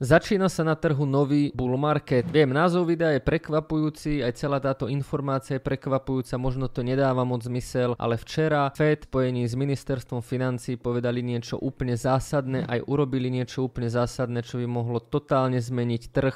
Začína sa na trhu nový bull market. Viem, názov videa je prekvapujúci, aj celá táto informácia je prekvapujúca, možno to nedáva moc zmysel, ale včera Fed pojení s ministerstvom financí povedali niečo úplne zásadné, aj urobili niečo úplne zásadné, čo by mohlo totálne zmeniť trh.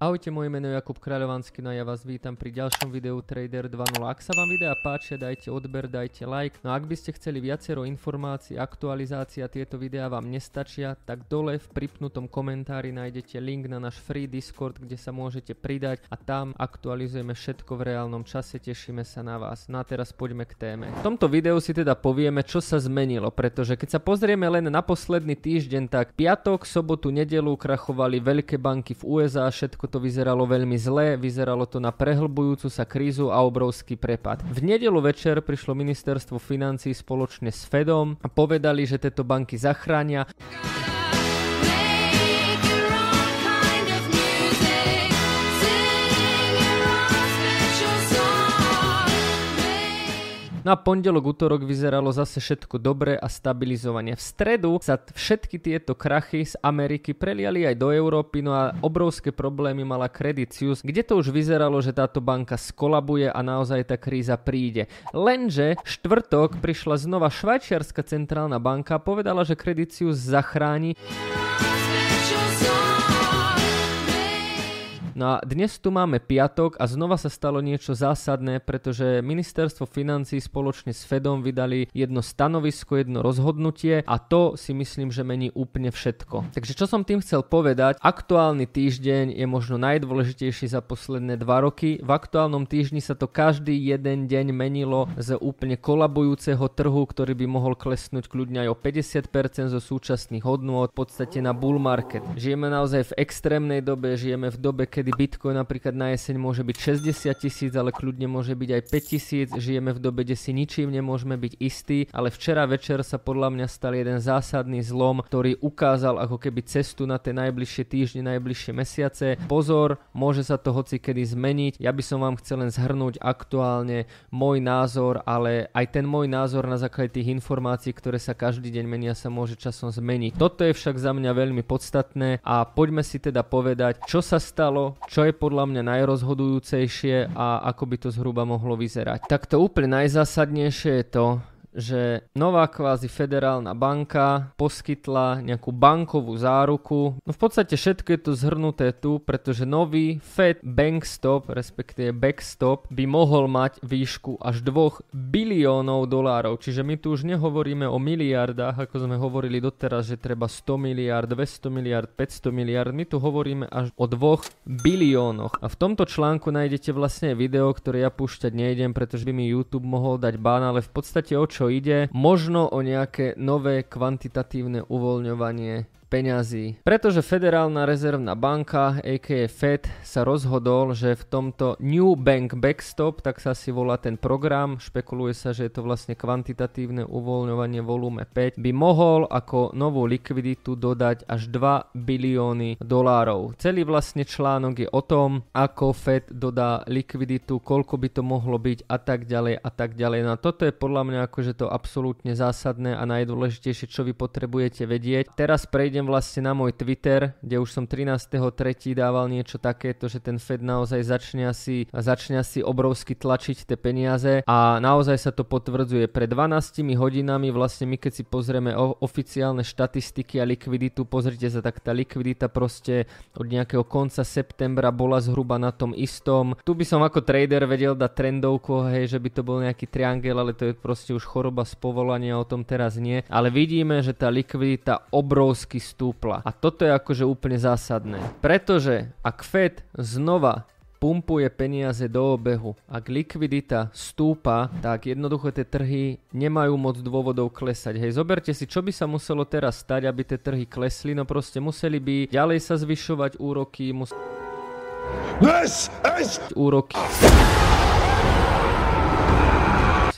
Ahojte, moje meno je Jakub Kráľovanský, no ja vás vítam pri ďalšom videu Trader 2.0. Ak sa vám videa páčia, dajte odber, dajte like. No ak by ste chceli viacero informácií, aktualizácia tieto videá vám nestačia, tak dole v pripnutom komentári nájdete link na náš free Discord, kde sa môžete pridať a tam aktualizujeme všetko v reálnom čase, tešíme sa na vás. No a teraz poďme k téme. V tomto videu si teda povieme, čo sa zmenilo, pretože keď sa pozrieme len na posledný týždeň, tak piatok, sobotu, nedelu krachovali veľké banky v USA, všetko to vyzeralo veľmi zle, vyzeralo to na prehlbujúcu sa krízu a obrovský prepad. V nedelu večer prišlo ministerstvo financí spoločne s Fedom a povedali, že tieto banky zachránia. No a pondelok, útorok vyzeralo zase všetko dobre a stabilizovanie. V stredu sa všetky tieto krachy z Ameriky preliali aj do Európy, no a obrovské problémy mala Credit Suisse, kde to už vyzeralo, že táto banka skolabuje a naozaj tá kríza príde. Lenže štvrtok prišla znova švajčiarska centrálna banka a povedala, že Credit Suisse zachráni. No a dnes tu máme piatok a znova sa stalo niečo zásadné, pretože ministerstvo financí spoločne s Fedom vydali jedno stanovisko, jedno rozhodnutie a to si myslím, že mení úplne všetko. Takže čo som tým chcel povedať, aktuálny týždeň je možno najdôležitejší za posledné dva roky. V aktuálnom týždni sa to každý jeden deň menilo z úplne kolabujúceho trhu, ktorý by mohol klesnúť kľudne aj o 50% zo súčasných hodnôt, v podstate na bull market. Žijeme naozaj v extrémnej dobe, žijeme v dobe, kedy kedy Bitcoin napríklad na jeseň môže byť 60 tisíc, ale kľudne môže byť aj 5 tisíc. Žijeme v dobe, kde si ničím nemôžeme byť istí, ale včera večer sa podľa mňa stal jeden zásadný zlom, ktorý ukázal ako keby cestu na tie najbližšie týždne, najbližšie mesiace. Pozor, môže sa to hoci kedy zmeniť. Ja by som vám chcel len zhrnúť aktuálne môj názor, ale aj ten môj názor na základe tých informácií, ktoré sa každý deň menia, sa môže časom zmeniť. Toto je však za mňa veľmi podstatné a poďme si teda povedať, čo sa stalo, čo je podľa mňa najrozhodujúcejšie a ako by to zhruba mohlo vyzerať. Tak to úplne najzásadnejšie je to, že nová kvázi federálna banka poskytla nejakú bankovú záruku. No v podstate všetko je to zhrnuté tu, pretože nový Fed Bankstop, respektíve Backstop, by mohol mať výšku až 2 biliónov dolárov. Čiže my tu už nehovoríme o miliardách, ako sme hovorili doteraz, že treba 100 miliard, 200 miliard, 500 miliard. My tu hovoríme až o 2 biliónoch. A v tomto článku nájdete vlastne video, ktoré ja púšťať nejdem, pretože by mi YouTube mohol dať bán, ale v podstate o čo čo ide, možno o nejaké nové kvantitatívne uvoľňovanie peňazí. Pretože Federálna rezervná banka, a.k.a. Fed, sa rozhodol, že v tomto New Bank Backstop, tak sa si volá ten program, špekuluje sa, že je to vlastne kvantitatívne uvoľňovanie volume 5, by mohol ako novú likviditu dodať až 2 bilióny dolárov. Celý vlastne článok je o tom, ako Fed dodá likviditu, koľko by to mohlo byť a tak ďalej a tak ďalej. No a toto je podľa mňa akože to absolútne zásadné a najdôležitejšie, čo vy potrebujete vedieť. Teraz prejdem prejdem vlastne na môj Twitter, kde už som 13.3. dával niečo takéto, že ten Fed naozaj začne asi, začne asi obrovsky tlačiť tie peniaze a naozaj sa to potvrdzuje. Pred 12 hodinami vlastne my keď si pozrieme o, oficiálne štatistiky a likviditu, pozrite sa, tak tá likvidita proste od nejakého konca septembra bola zhruba na tom istom. Tu by som ako trader vedel dať trendovku, hej, že by to bol nejaký triangel, ale to je proste už choroba z povolania, o tom teraz nie. Ale vidíme, že tá likvidita obrovsky stúpla. A toto je akože úplne zásadné. Pretože ak Fed znova pumpuje peniaze do obehu. Ak likvidita stúpa, tak jednoducho tie trhy nemajú moc dôvodov klesať. Hej, zoberte si, čo by sa muselo teraz stať, aby tie trhy klesli. No proste museli by ďalej sa zvyšovať úroky. Mus... Úroky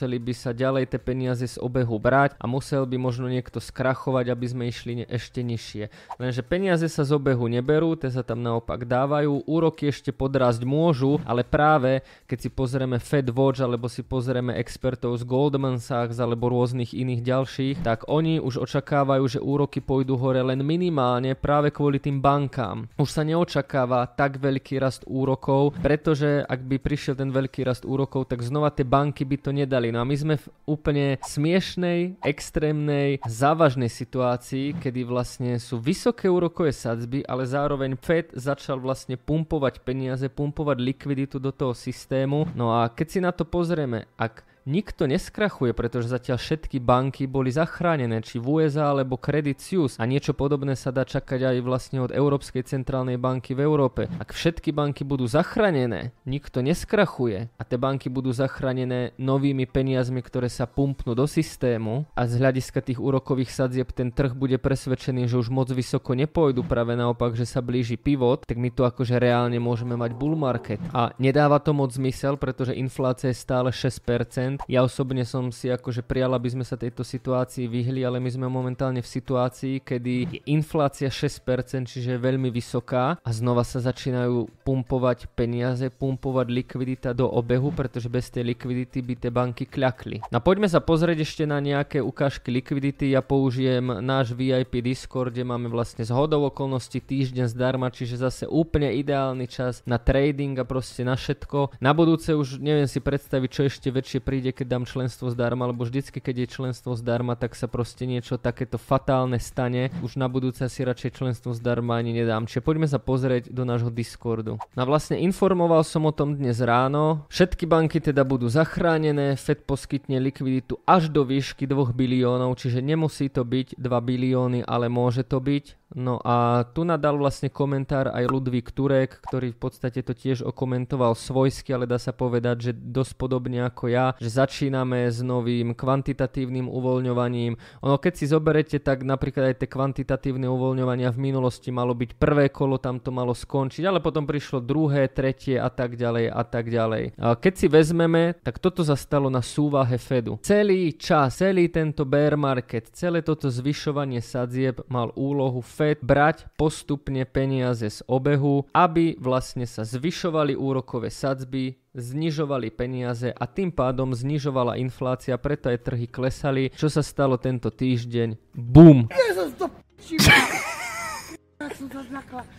museli by sa ďalej tie peniaze z obehu brať a musel by možno niekto skrachovať, aby sme išli ešte nižšie. Lenže peniaze sa z obehu neberú, tie sa tam naopak dávajú, úroky ešte podrásť môžu, ale práve keď si pozrieme Fed Watch alebo si pozrieme expertov z Goldman Sachs alebo rôznych iných ďalších, tak oni už očakávajú, že úroky pôjdu hore len minimálne práve kvôli tým bankám. Už sa neočakáva tak veľký rast úrokov, pretože ak by prišiel ten veľký rast úrokov, tak znova tie banky by to nedali. No a my sme v úplne smiešnej, extrémnej, závažnej situácii, kedy vlastne sú vysoké úrokové sadzby, ale zároveň Fed začal vlastne pumpovať peniaze, pumpovať likviditu do toho systému. No a keď si na to pozrieme, ak nikto neskrachuje, pretože zatiaľ všetky banky boli zachránené, či v USA alebo Credit Suisse. A niečo podobné sa dá čakať aj vlastne od Európskej centrálnej banky v Európe. Ak všetky banky budú zachránené, nikto neskrachuje. A tie banky budú zachránené novými peniazmi, ktoré sa pumpnú do systému. A z hľadiska tých úrokových sadzieb ten trh bude presvedčený, že už moc vysoko nepôjdu, práve naopak, že sa blíži pivot, tak my tu akože reálne môžeme mať bull market. A nedáva to moc zmysel, pretože inflácia je stále 6%, ja osobne som si akože prijal, aby sme sa tejto situácii vyhli, ale my sme momentálne v situácii, kedy je inflácia 6%, čiže veľmi vysoká a znova sa začínajú pumpovať peniaze, pumpovať likvidita do obehu, pretože bez tej likvidity by tie banky kľakli. No poďme sa pozrieť ešte na nejaké ukážky likvidity. Ja použijem náš VIP Discord, kde máme vlastne zhodou okolností týždeň zdarma, čiže zase úplne ideálny čas na trading a proste na všetko. Na budúce už neviem si predstaviť, čo ešte väčšie príde príde, keď dám členstvo zdarma, lebo vždycky, keď je členstvo zdarma, tak sa proste niečo takéto fatálne stane. Už na budúce si radšej členstvo zdarma ani nedám. Čiže poďme sa pozrieť do nášho Discordu. No vlastne informoval som o tom dnes ráno. Všetky banky teda budú zachránené, Fed poskytne likviditu až do výšky 2 biliónov, čiže nemusí to byť 2 bilióny, ale môže to byť. No a tu nadal vlastne komentár aj Ludvík Turek, ktorý v podstate to tiež okomentoval svojsky, ale dá sa povedať, že dosť podobne ako ja, že začíname s novým kvantitatívnym uvoľňovaním. Ono keď si zoberete, tak napríklad aj tie kvantitatívne uvoľňovania v minulosti malo byť prvé kolo, tam to malo skončiť, ale potom prišlo druhé, tretie a tak ďalej a tak ďalej. A keď si vezmeme, tak toto zastalo na súvahe Fedu. Celý čas, celý tento bear market, celé toto zvyšovanie sadzieb mal úlohu Fed brať postupne peniaze z obehu, aby vlastne sa zvyšovali úrokové sadzby, znižovali peniaze a tým pádom znižovala inflácia, preto aj trhy klesali. Čo sa stalo tento týždeň? BUM!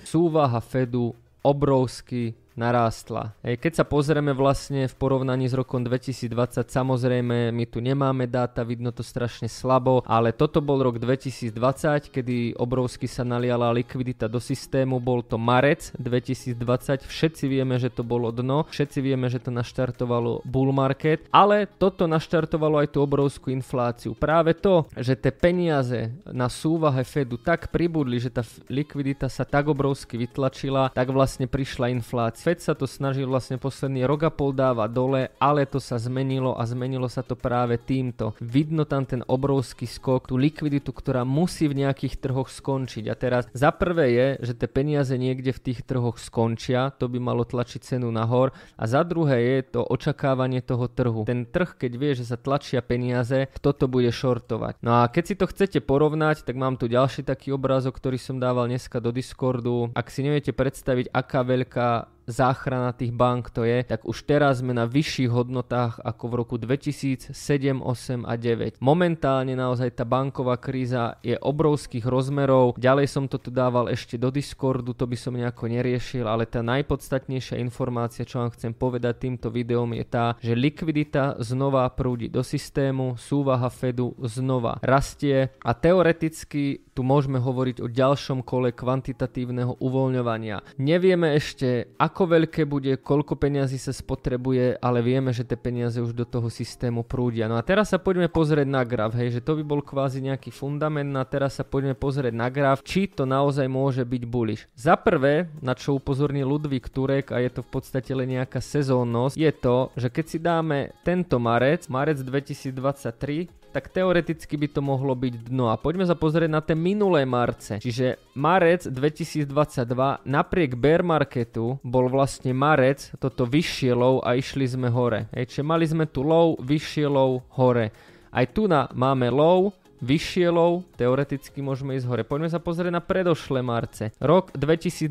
Súvaha Fedu obrovský narástla. Keď sa pozrieme vlastne v porovnaní s rokom 2020, samozrejme my tu nemáme dáta, vidno to strašne slabo, ale toto bol rok 2020, kedy obrovsky sa naliala likvidita do systému, bol to marec 2020, všetci vieme, že to bolo dno, všetci vieme, že to naštartovalo bull market, ale toto naštartovalo aj tú obrovskú infláciu. Práve to, že tie peniaze na súvahe Fedu tak pribudli, že tá likvidita sa tak obrovsky vytlačila, tak vlastne prišla inflácia Fed sa to snažil vlastne posledný rok a pol dávať dole, ale to sa zmenilo a zmenilo sa to práve týmto. Vidno tam ten obrovský skok, tú likviditu, ktorá musí v nejakých trhoch skončiť. A teraz za prvé je, že tie peniaze niekde v tých trhoch skončia, to by malo tlačiť cenu nahor. A za druhé je to očakávanie toho trhu. Ten trh, keď vie, že sa tlačia peniaze, kto to bude shortovať. No a keď si to chcete porovnať, tak mám tu ďalší taký obrázok, ktorý som dával dneska do Discordu. Ak si neviete predstaviť, aká veľká záchrana tých bank to je, tak už teraz sme na vyšších hodnotách ako v roku 2007, 8 a 9. Momentálne naozaj tá banková kríza je obrovských rozmerov. Ďalej som to tu dával ešte do Discordu, to by som nejako neriešil, ale tá najpodstatnejšia informácia, čo vám chcem povedať týmto videom je tá, že likvidita znova prúdi do systému, súvaha Fedu znova rastie a teoreticky tu môžeme hovoriť o ďalšom kole kvantitatívneho uvoľňovania. Nevieme ešte, ako veľké bude, koľko peňazí sa spotrebuje, ale vieme, že tie peniaze už do toho systému prúdia. No a teraz sa poďme pozrieť na graf, hej, že to by bol kvázi nejaký fundament, no a teraz sa poďme pozrieť na graf, či to naozaj môže byť bullish. Za prvé, na čo upozornil Ludvík Turek a je to v podstate len nejaká sezónnosť, je to, že keď si dáme tento marec, marec 2023, tak teoreticky by to mohlo byť dno. A poďme sa pozrieť na tie minulé marce. Čiže marec 2022 napriek bear marketu bol vlastne marec toto vyššie low a išli sme hore. Hej, čiže mali sme tu low, vyššie low, hore. Aj tu na máme low, vyššie low, teoreticky môžeme ísť hore. Poďme sa pozrieť na predošlé marce. Rok 2021,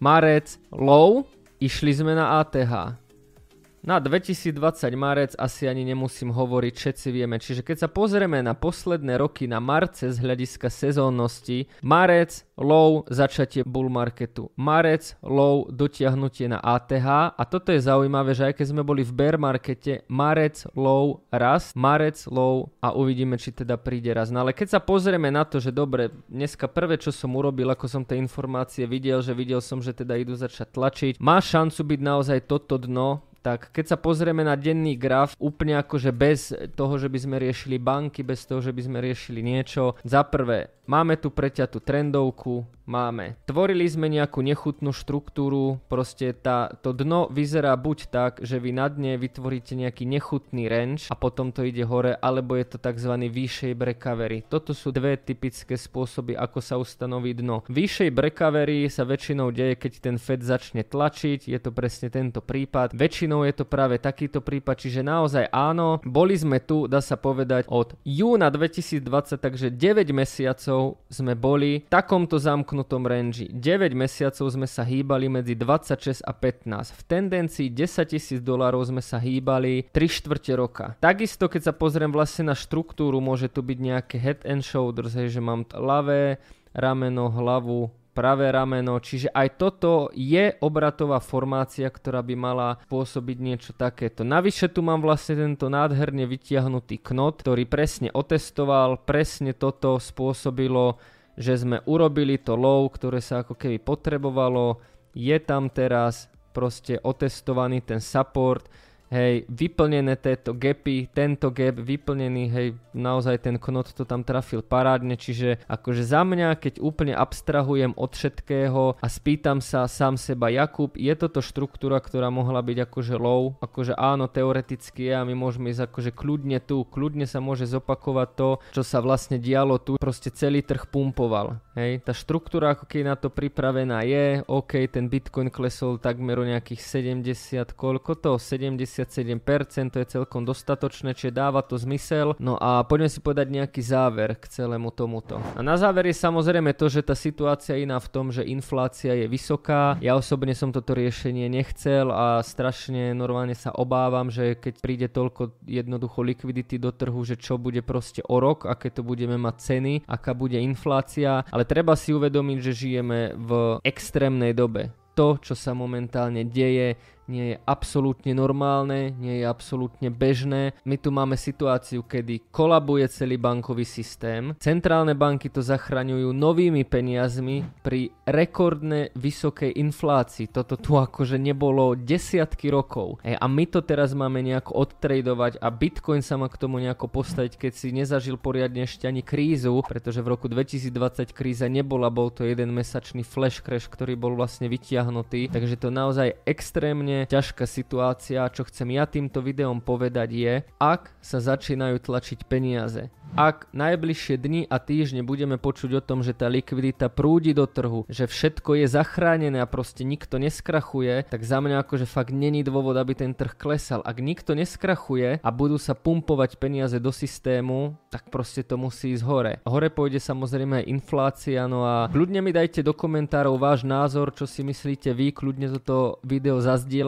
marec, low, išli sme na ATH. Na 2020 marec asi ani nemusím hovoriť, všetci vieme. Čiže keď sa pozrieme na posledné roky na marce z hľadiska sezónnosti, marec, low, začatie bull marketu. Marec, low, dotiahnutie na ATH. A toto je zaujímavé, že aj keď sme boli v bear markete, marec, low, raz, marec, low a uvidíme, či teda príde raz. No ale keď sa pozrieme na to, že dobre, dneska prvé, čo som urobil, ako som tie informácie videl, že videl som, že teda idú začať tlačiť, má šancu byť naozaj toto dno, tak keď sa pozrieme na denný graf, úplne akože bez toho, že by sme riešili banky, bez toho, že by sme riešili niečo, za prvé, máme tu preťatú trendovku, máme. Tvorili sme nejakú nechutnú štruktúru, proste tá, to dno vyzerá buď tak, že vy na dne vytvoríte nejaký nechutný range a potom to ide hore, alebo je to tzv. V-shape recovery. Toto sú dve typické spôsoby, ako sa ustanoví dno. V-shape recovery sa väčšinou deje, keď ten Fed začne tlačiť, je to presne tento prípad. Väčšinou je to práve takýto prípad, čiže naozaj áno, boli sme tu, dá sa povedať, od júna 2020, takže 9 mesiacov sme boli v takomto zamknutom range. 9 mesiacov sme sa hýbali medzi 26 a 15. V tendencii 10 tisíc dolárov sme sa hýbali 3 štvrte roka. Takisto, keď sa pozriem vlastne na štruktúru, môže tu byť nejaké head and shoulders, hej, že mám ľavé rameno, hlavu, pravé rameno, čiže aj toto je obratová formácia, ktorá by mala pôsobiť niečo takéto. Navyše tu mám vlastne tento nádherne vytiahnutý knot, ktorý presne otestoval, presne toto spôsobilo, že sme urobili to low, ktoré sa ako keby potrebovalo, je tam teraz proste otestovaný ten support, hej, vyplnené tieto gapy, tento gap vyplnený, hej, naozaj ten knot to tam trafil parádne, čiže akože za mňa, keď úplne abstrahujem od všetkého a spýtam sa sám seba, Jakub, je toto štruktúra, ktorá mohla byť akože low, akože áno, teoreticky je a my môžeme ísť akože kľudne tu, kľudne sa môže zopakovať to, čo sa vlastne dialo tu, proste celý trh pumpoval, hej, tá štruktúra ako keď na to pripravená je, OK, ten Bitcoin klesol takmer o nejakých 70, koľko to, 70 97%, to je celkom dostatočné, čiže dáva to zmysel. No a poďme si povedať nejaký záver k celému tomuto. A na záver je samozrejme to, že tá situácia je iná v tom, že inflácia je vysoká. Ja osobne som toto riešenie nechcel a strašne normálne sa obávam, že keď príde toľko jednoducho likvidity do trhu, že čo bude proste o rok, aké to budeme mať ceny, aká bude inflácia, ale treba si uvedomiť, že žijeme v extrémnej dobe to, čo sa momentálne deje, nie je absolútne normálne, nie je absolútne bežné. My tu máme situáciu, kedy kolabuje celý bankový systém. Centrálne banky to zachraňujú novými peniazmi pri rekordne vysokej inflácii. Toto tu akože nebolo desiatky rokov. E, a my to teraz máme nejako odtradovať a Bitcoin sa má k tomu nejako postaviť, keď si nezažil poriadne ešte ani krízu, pretože v roku 2020 kríza nebola, bol to jeden mesačný flash crash, ktorý bol vlastne vytiahnutý. Takže to naozaj extrémne extrémne ťažká situácia. Čo chcem ja týmto videom povedať je, ak sa začínajú tlačiť peniaze, ak najbližšie dni a týždne budeme počuť o tom, že tá likvidita prúdi do trhu, že všetko je zachránené a proste nikto neskrachuje, tak za mňa akože fakt není dôvod, aby ten trh klesal. Ak nikto neskrachuje a budú sa pumpovať peniaze do systému, tak proste to musí ísť hore. Hore pôjde samozrejme aj inflácia, no a kľudne mi dajte do komentárov váš názor, čo si myslíte vy, kľudne toto video zazdieľajte,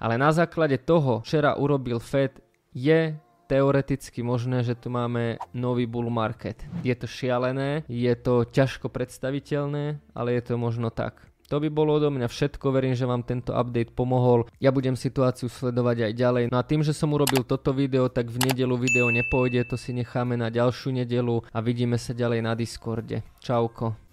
ale na základe toho, včera urobil Fed, je teoreticky možné, že tu máme nový bull market. Je to šialené, je to ťažko predstaviteľné, ale je to možno tak. To by bolo odo mňa všetko, verím, že vám tento update pomohol. Ja budem situáciu sledovať aj ďalej. No a tým, že som urobil toto video, tak v nedelu video nepôjde, to si necháme na ďalšiu nedelu a vidíme sa ďalej na Discorde. Čauko.